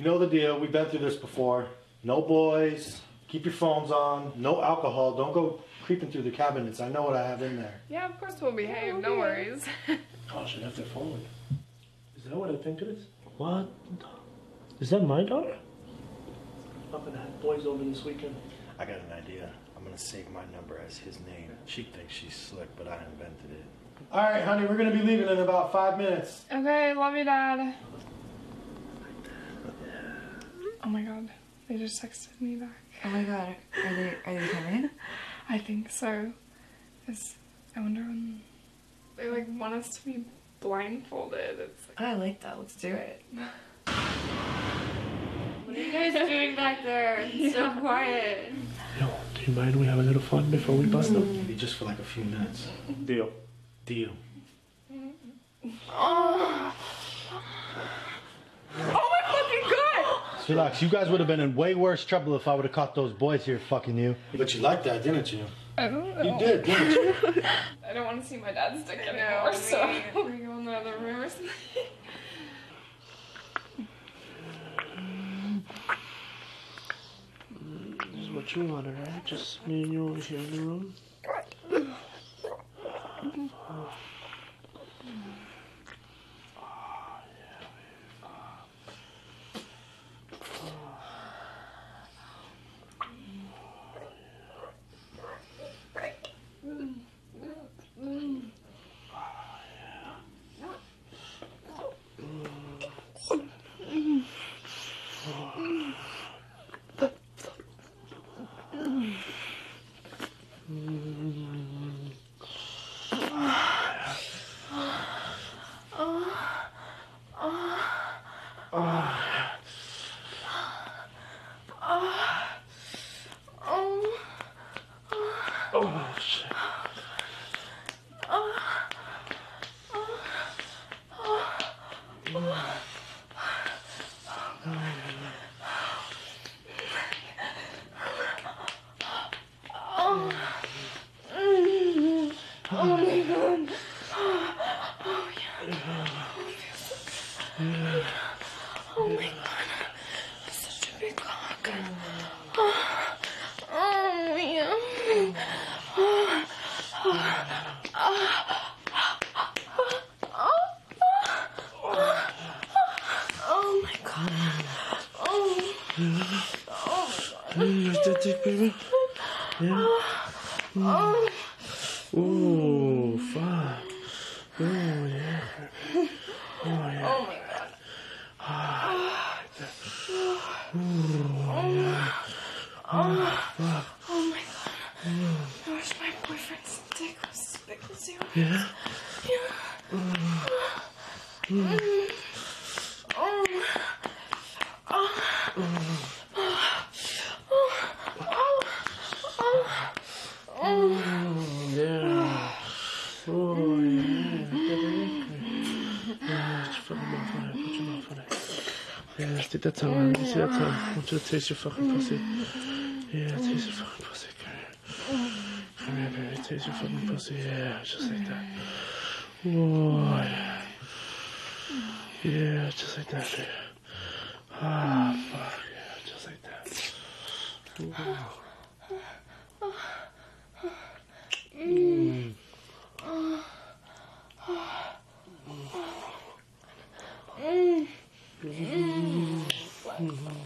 You know the deal. We've been through this before. No boys. Keep your phones on. No alcohol. Don't go creeping through the cabinets. I know what I have in there. Yeah, of course we'll behave. No worries. Oh, she left her phone. Is that what I think it is? What? Is that my daughter? I'm gonna have boys over this weekend. I got an idea. I'm gonna save my number as his name. She thinks she's slick, but I invented it. All right, honey. We're gonna be leaving in about five minutes. okay, love you, Dad. Oh my god, they just texted me back. Oh my god, are they are they coming? I think so. Is I wonder when they like want us to be blindfolded. It's like, Oh, I like that. Let's do it. What are you guys doing back there? It's so quiet. Yo, do you mind we have a little fun before we bust them? Be just for like a few minutes. Deal. Deal. oh my fucking god! Relax. You guys would have been in way worse trouble if I would have caught those boys here fucking you. But you liked that, didn't you? I don't know. You did, didn't you? I don't want to see my dad's dick know, anymore. so me we go in the other room or something. This is what you wanted, right? Just me and you over here in the room. Oh. Oh shit. Such a big cock. Oh, yeah. Oh my god. Hey, is that dick, baby? Yeah. Mm. Ooh, fuck. Oh yeah. Oh yeah. Oh my god. Oh my god. I wish my boyfriend's dick was as big as yours. Yeah. Yeah. Oh yeah. Yeah, put your mouth on it. Put your mouth on it. That tongue on. Let me see that tongue. I want you to taste your fucking pussy. Yeah, mm. taste your fucking pussy. Come here. Come here, mm. baby. Taste your fucking pussy. Yeah, just like that. Mm. Oh yeah. Yeah, just like that, baby. Ah, fuck. Yeah, just like that. Yeah,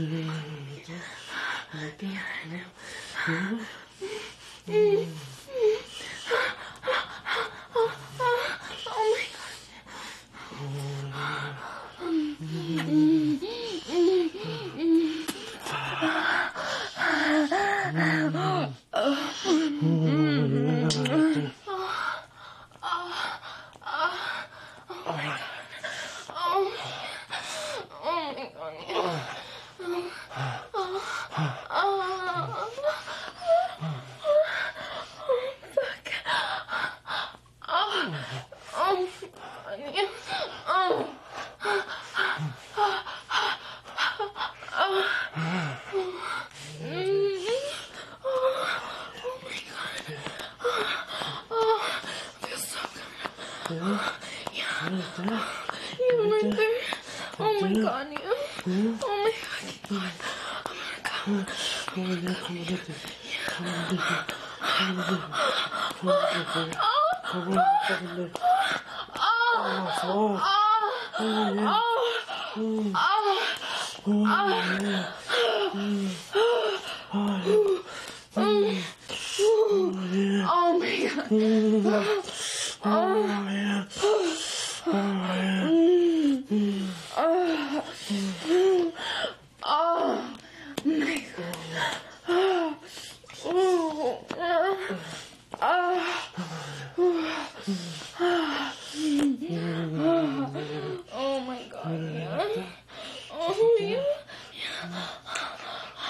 Oh my god. Oh my god. Yeah. Fuck. Oh, oh, yeah. oh. Feels so good. You right there. Oh my god, yeah. Oh my god. Come on, come on, lift it. Come on, lift it. Come on, lift it. Come on, lift it. Come on, fucking lift it. Oh, oh, oh, yeah. Mm. Oh, yeah. Mm. Oh, yeah. Mm. Oh, yeah. Oh my god. Oh, yeah. Oh, yeah. Oh my god. Oh. Oh my god, yeah. Oh yeah.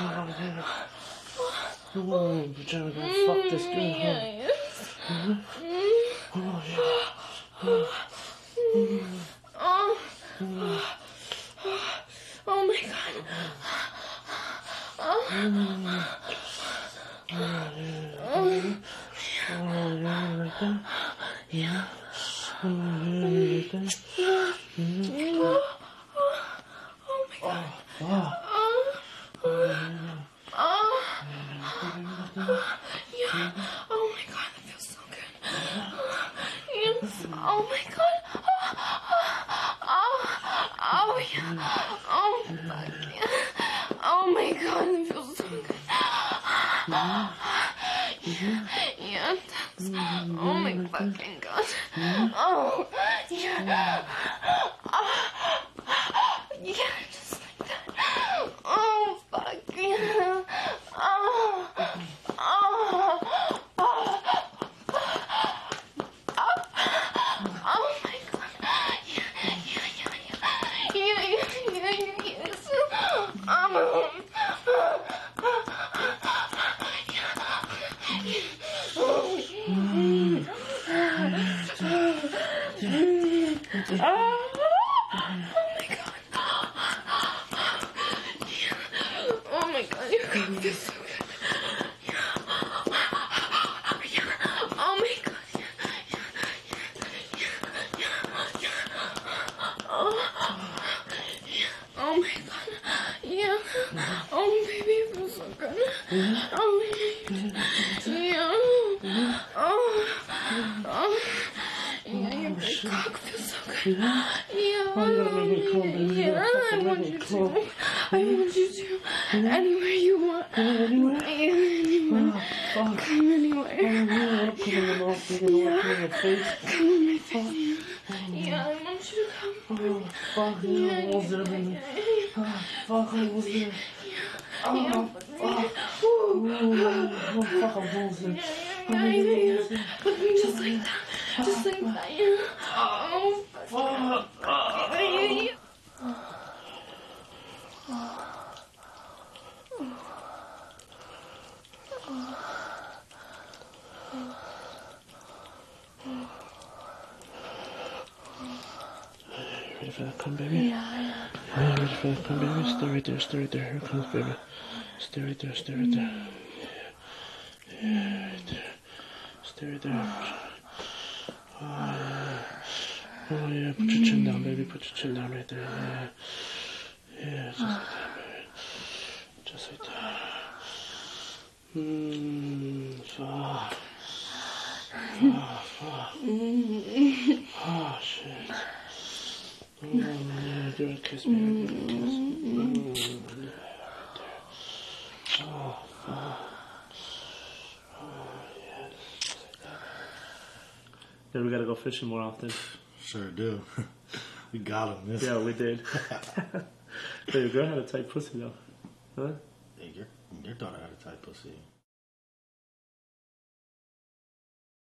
Oh, yeah. Oh, I'm trying to go fuck this girl. Yeah, huh? yeah. Oh, yeah. Oh. Oh my god. Oh, yeah. Oh, yeah, like that. Oh my god. Oh, Oh. Yeah. Oh my god, that feels so good. Yes. Oh my god. Oh. Oh yeah. Oh. Oh my god, it feels so good. Yeah. Yeah. That's, oh my fucking god. Oh. Yeah. Yeah, just like that. Oh, fuck yeah. Oh, oh, oh, oh my god. Yeah, yeah, yeah, yeah. Yeah, yeah, yeah, yeah, yes. Oh, oh my god, your cock feels so good. Yeah. Yeah. Oh my god. Yeah. Yeah. Yeah. Yeah. Yeah. Yeah. Oh. Yeah. Oh my god. Yeah. Oh baby, it feels so good. Oh yeah. Yeah. Oh. Oh. Yeah, your big cock feels so good. Yeah. Oh, you gotta make me come, baby. Yeah, I want you come. to. I want you to. Hmm? Anywhere you want. Anywhere? Anywhere. Oh. Come anywhere. Oh, yeah, I'm. You're gonna walk in face. Come on my face. Yeah, I want you to come. Oh, fuck. Yeah, Yeah, I yeah, baby. yeah, yeah. Oh, fuck, I was there. Yeah, Oh, oh, Woo. oh, fuck, I was there. Yeah, just like that. Just like that, yeah. Oh, fuck. Ready for that come, baby? Yeah, Yeah, ready for that come, baby? Stay right there, stay right there. Here comes, baby. Stay right there, stay right there. Mm. Yeah, yeah right there. Oh, yeah. Oh. Put your chin down, baby. Put your chin down right there. Yeah. Yeah, just like that, baby. Just like that. Mmm. Oh, fuck. Oh, shit. Oh, yeah, do a kiss me. Do a kiss. Mm, yeah, right there. Oh, fuck. Oh, yes. Just like that. Then we gotta go fishing more often. Sure do. we got him. Yeah, we did. Your girl had a tight pussy though. Huh? Hey, you're, Your daughter had a tight pussy.